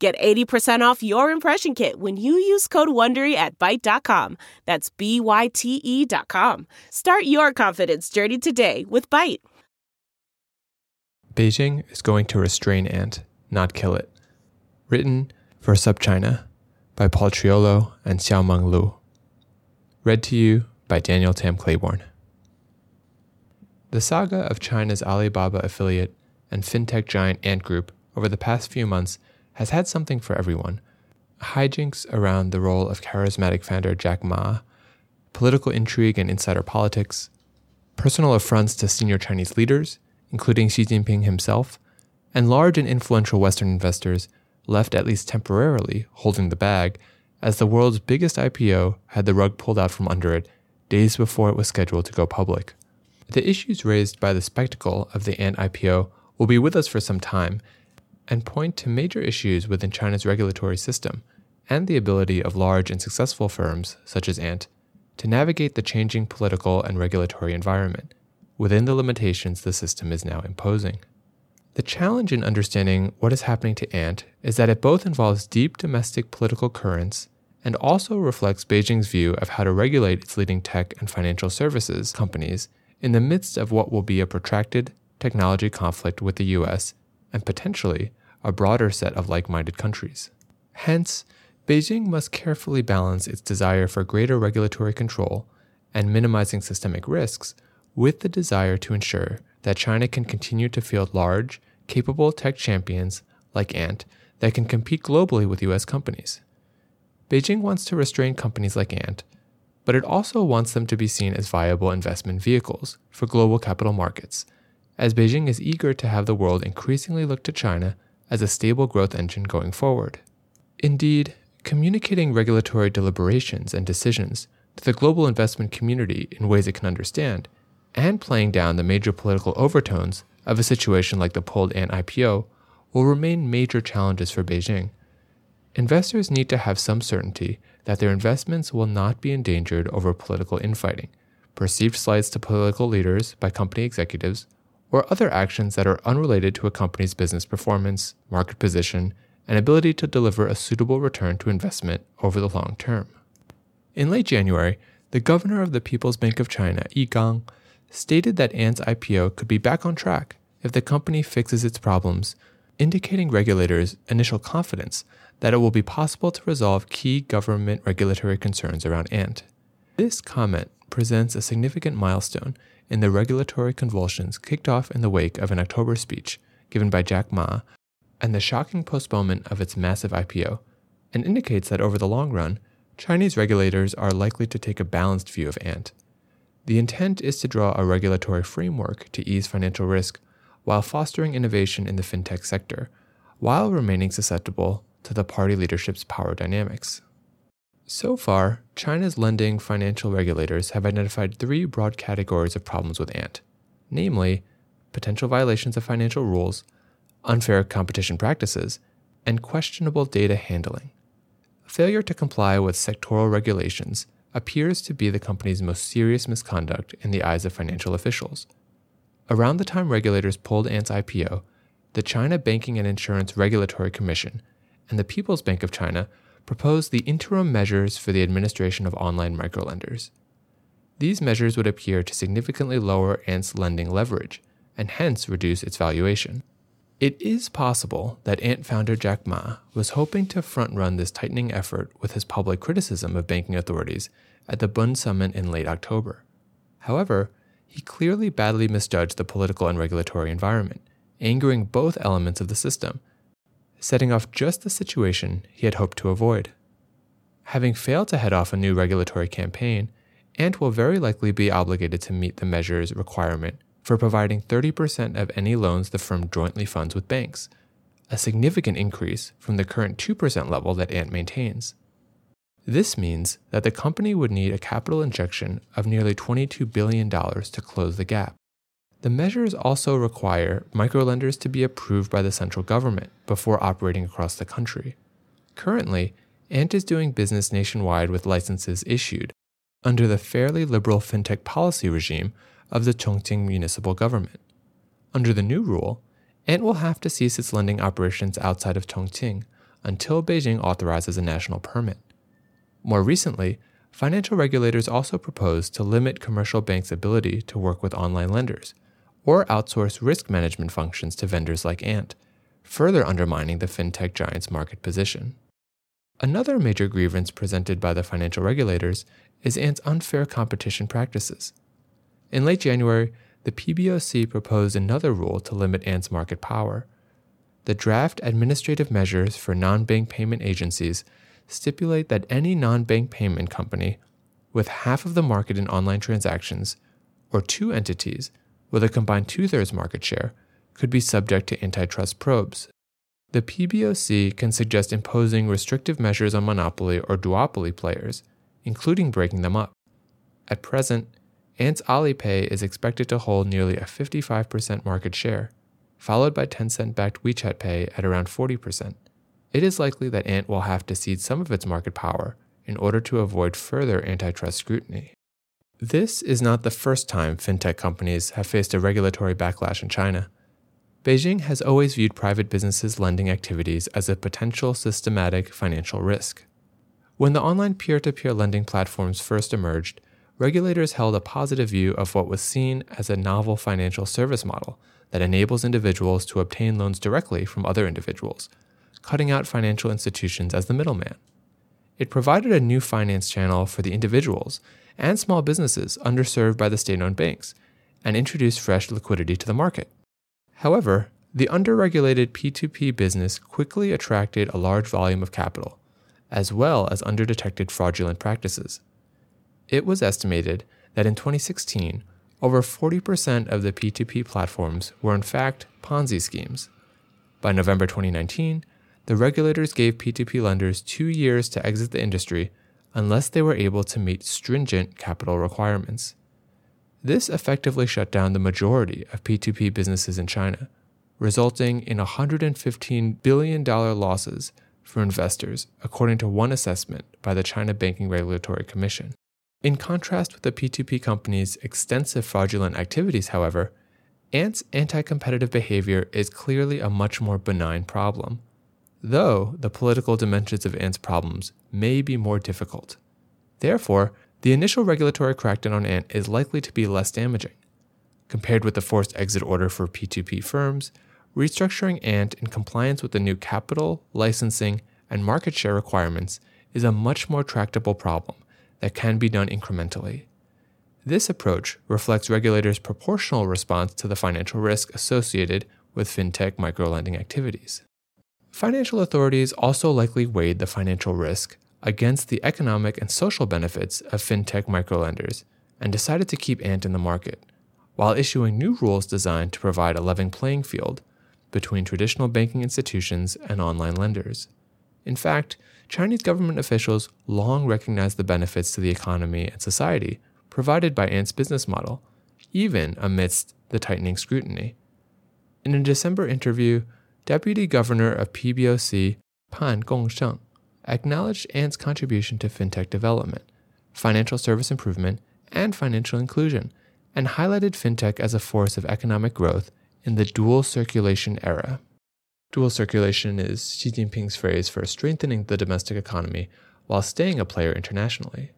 Get 80% off your impression kit when you use code WONDERY at Byte.com. That's B-Y-T-E dot com. Start your confidence journey today with Byte. Beijing is going to restrain Ant, not kill it. Written for SupChina by Paul Triolo and Xiaomeng Lu. Read to you by Daniel Tam Claiborne. The saga of China's Alibaba affiliate and fintech giant Ant Group over the past few months has had something for everyone hijinks around the role of charismatic founder Jack Ma, political intrigue and insider politics, personal affronts to senior Chinese leaders, including Xi Jinping himself, and large and influential Western investors left at least temporarily holding the bag as the world's biggest IPO had the rug pulled out from under it days before it was scheduled to go public. The issues raised by the spectacle of the Ant IPO will be with us for some time and point to major issues within China's regulatory system and the ability of large and successful firms, such as Ant, to navigate the changing political and regulatory environment within the limitations the system is now imposing. The challenge in understanding what is happening to Ant is that it both involves deep domestic political currents and also reflects Beijing's view of how to regulate its leading tech and financial services companies in the midst of what will be a protracted technology conflict with the US and potentially a broader set of like minded countries. Hence, Beijing must carefully balance its desire for greater regulatory control and minimizing systemic risks with the desire to ensure that China can continue to field large, capable tech champions like Ant that can compete globally with US companies. Beijing wants to restrain companies like Ant, but it also wants them to be seen as viable investment vehicles for global capital markets, as Beijing is eager to have the world increasingly look to China as a stable growth engine going forward. Indeed, communicating regulatory deliberations and decisions to the global investment community in ways it can understand, and playing down the major political overtones of a situation like the pulled Ant IPO will remain major challenges for Beijing. Investors need to have some certainty that their investments will not be endangered over political infighting, perceived slights to political leaders by company executives, or other actions that are unrelated to a company's business performance, market position, and ability to deliver a suitable return to investment over the long term. In late January, the governor of the People's Bank of China, Yi Gang, stated that Ant's IPO could be back on track if the company fixes its problems, indicating regulators' initial confidence that it will be possible to resolve key government regulatory concerns around Ant. This comment presents a significant milestone in the regulatory convulsions kicked off in the wake of an October speech given by Jack Ma and the shocking postponement of its massive IPO, and indicates that over the long run, Chinese regulators are likely to take a balanced view of Ant. The intent is to draw a regulatory framework to ease financial risk while fostering innovation in the fintech sector, while remaining susceptible to the party leadership's power dynamics. So far, China's lending financial regulators have identified three broad categories of problems with Ant, namely, potential violations of financial rules, unfair competition practices, and questionable data handling. Failure to comply with sectoral regulations appears to be the company's most serious misconduct in the eyes of financial officials. Around the time regulators pulled Ant's IPO, the China Banking and Insurance Regulatory Commission and the People's Bank of China proposed the interim measures for the administration of online microlenders. These measures would appear to significantly lower Ant's lending leverage and hence reduce its valuation. It is possible that Ant founder Jack Ma was hoping to front run this tightening effort with his public criticism of banking authorities at the Bund summit in late October. However, he clearly badly misjudged the political and regulatory environment, angering both elements of the system setting off just the situation he had hoped to avoid. Having failed to head off a new regulatory campaign, Ant will very likely be obligated to meet the measure's requirement for providing 30% of any loans the firm jointly funds with banks, a significant increase from the current 2% level that Ant maintains. This means that the company would need a capital injection of nearly $22 billion to close the gap. The measures also require microlenders to be approved by the central government before operating across the country. Currently, Ant is doing business nationwide with licenses issued under the fairly liberal fintech policy regime of the Chongqing municipal government. Under the new rule, Ant will have to cease its lending operations outside of Chongqing until Beijing authorizes a national permit. More recently, financial regulators also proposed to limit commercial banks' ability to work with online lenders or outsource risk management functions to vendors like Ant, further undermining the fintech giant's market position. Another major grievance presented by the financial regulators is Ant's unfair competition practices. In late January, the PBOC proposed another rule to limit Ant's market power. The draft administrative measures for non bank payment agencies stipulate that any non bank payment company with half of the market in online transactions, or two entities with a combined two thirds market share, could be subject to antitrust probes. The PBOC can suggest imposing restrictive measures on monopoly or duopoly players, including breaking them up. At present, Ant's Alipay is expected to hold nearly a 55% market share, followed by Tencent backed WeChat Pay at around 40% it is likely that Ant will have to cede some of its market power in order to avoid further antitrust scrutiny. This is not the first time fintech companies have faced a regulatory backlash in China. Beijing has always viewed private businesses' lending activities as a potential systematic financial risk. When the online peer to peer lending platforms first emerged, regulators held a positive view of what was seen as a novel financial service model that enables individuals to obtain loans directly from other individuals cutting out financial institutions as the middleman. It provided a new finance channel for the individuals and small businesses underserved by the state owned banks and introduced fresh liquidity to the market. However, the underregulated P2P business quickly attracted a large volume of capital, as well as underdetected fraudulent practices. It was estimated that in 2016, over 40% of the P2P platforms were in fact Ponzi schemes. By November 2019, the regulators gave P2P lenders two years to exit the industry unless they were able to meet stringent capital requirements. This effectively shut down the majority of P2P businesses in China, resulting in $115 billion losses for investors, according to one assessment by the China Banking Regulatory Commission. In contrast with the P2P company's extensive fraudulent activities, however, Ant's anti competitive behavior is clearly a much more benign problem though the political dimensions of Ant's problems may be more difficult. Therefore, the initial regulatory crackdown on Ant is likely to be less damaging. Compared with the forced exit order for P2P firms, restructuring Ant in compliance with the new capital, licensing, and market share requirements is a much more tractable problem that can be done incrementally. This approach reflects regulators' proportional response to the financial risk associated with fintech microlending activities. Financial authorities also likely weighed the financial risk against the economic and social benefits of fintech microlenders and decided to keep Ant in the market, while issuing new rules designed to provide a level playing field between traditional banking institutions and online lenders. In fact, Chinese government officials long recognized the benefits to the economy and society provided by Ant's business model, even amidst the tightening scrutiny. In a December interview, Deputy Governor of PBOC Pan Gongsheng acknowledged Ant's contribution to fintech development, financial service improvement, and financial inclusion, and highlighted fintech as a force of economic growth in the dual circulation era. Dual circulation is Xi Jinping's phrase for strengthening the domestic economy while staying a player internationally.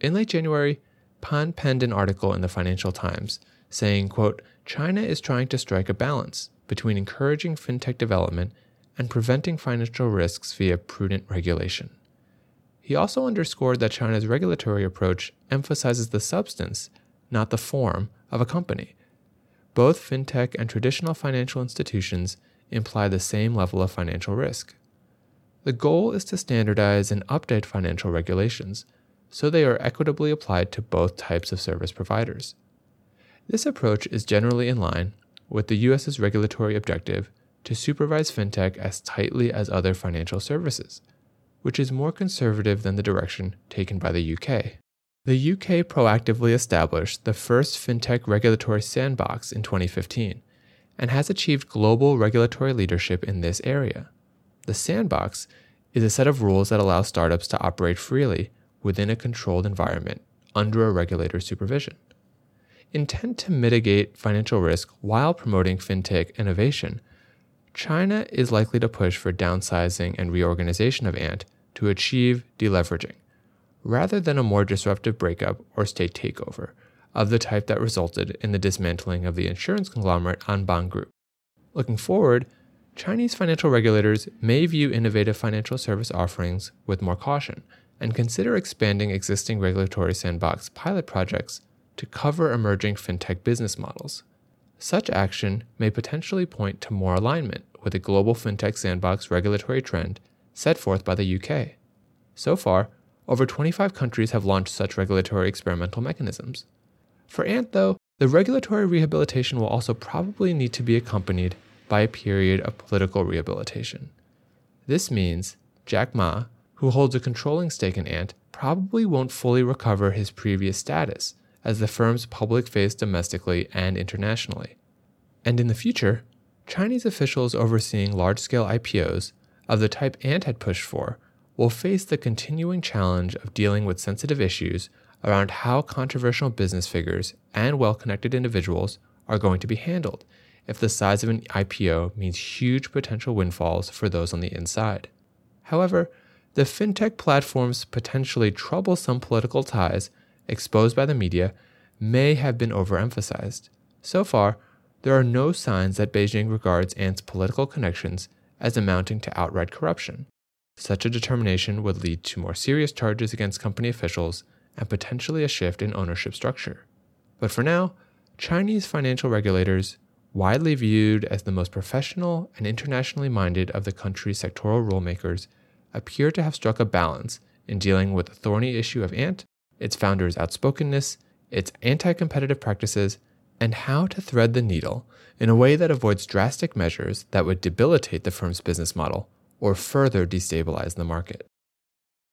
In late January, Pan penned an article in the Financial Times saying, quote, China is trying to strike a balance between encouraging fintech development and preventing financial risks via prudent regulation. He also underscored that China's regulatory approach emphasizes the substance, not the form, of a company. Both fintech and traditional financial institutions imply the same level of financial risk. The goal is to standardize and update financial regulations so they are equitably applied to both types of service providers. This approach is generally in line with the US's regulatory objective to supervise fintech as tightly as other financial services. which is more conservative than the direction taken by the UK. The UK proactively established the first fintech regulatory sandbox in 2015 and has achieved global regulatory leadership in this area. The sandbox is a set of rules that allow startups to operate freely within a controlled environment under a regulator's supervision. Intent to mitigate financial risk while promoting fintech innovation, China is likely to push for downsizing and reorganization of Ant to achieve deleveraging, rather than a more disruptive breakup or state takeover of the type that resulted in the dismantling of the insurance conglomerate Anbang Group. Looking forward, Chinese financial regulators may view innovative financial service offerings with more caution and consider expanding existing regulatory sandbox pilot projects to cover emerging fintech business models. Such action may potentially point to more alignment with the global fintech sandbox regulatory trend set forth by the UK. So far, over 25 countries have launched such regulatory experimental mechanisms. For Ant, though, the regulatory rehabilitation will also probably need to be accompanied by a period of political rehabilitation. This means Jack Ma, who holds a controlling stake in Ant, probably won't fully recover his previous status as the firm's public face domestically and internationally. And in the future, Chinese officials overseeing large scale IPOs of the type Ant had pushed for will face the continuing challenge of dealing with sensitive issues around how controversial business figures and well connected individuals are going to be handled if the size of an IPO means huge potential windfalls for those on the inside. However, the fintech platform's potentially troublesome political ties exposed by the media may have been overemphasized. So far, there are no signs that Beijing regards Ant's political connections as amounting to outright corruption. Such a determination would lead to more serious charges against company officials and potentially a shift in ownership structure. But for now, Chinese financial regulators, widely viewed as the most professional and internationally minded of the country's sectoral rulemakers, appear to have struck a balance in dealing with the thorny issue of Ant, its founder's outspokenness, its anti competitive practices, and how to thread the needle in a way that avoids drastic measures that would debilitate the firm's business model or further destabilize the market.